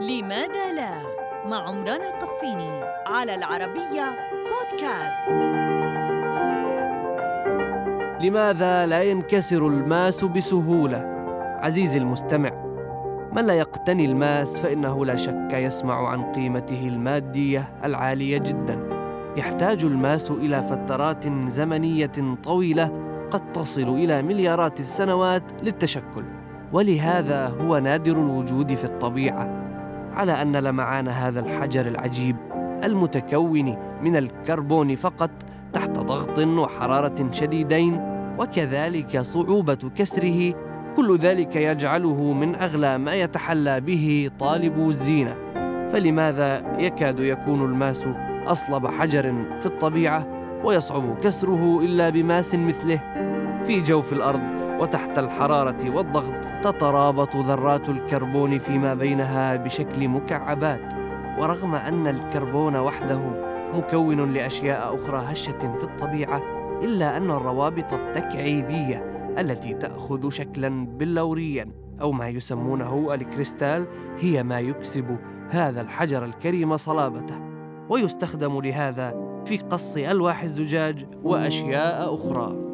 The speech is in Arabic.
لماذا لا؟ مع عمران القفيني على العربية بودكاست. لماذا لا ينكسر الماس بسهولة؟ عزيزي المستمع من لا يقتني الماس فإنه لا شك يسمع عن قيمته المادية العالية جدا. يحتاج الماس إلى فترات زمنية طويلة قد تصل إلى مليارات السنوات للتشكل ولهذا هو نادر الوجود في الطبيعة. على أن لمعان هذا الحجر العجيب المتكون من الكربون فقط تحت ضغط وحرارة شديدين وكذلك صعوبة كسره. كل ذلك يجعله من أغلى ما يتحلى به طالب الزينة. فلماذا يكاد يكون الماس أصلب حجر في الطبيعة ويصعب كسره إلا بماس مثله؟ في جوف الأرض وتحت الحرارة والضغط تترابط ذرات الكربون فيما بينها بشكل مكعبات. ورغم أن الكربون وحده مكون لأشياء أخرى هشة في الطبيعة إلا أن الروابط التكعيبية التي تأخذ شكلا بلوريا أو ما يسمونه الكريستال هي ما يكسب هذا الحجر الكريم صلابته. ويستخدم لهذا في قص ألواح الزجاج وأشياء أخرى.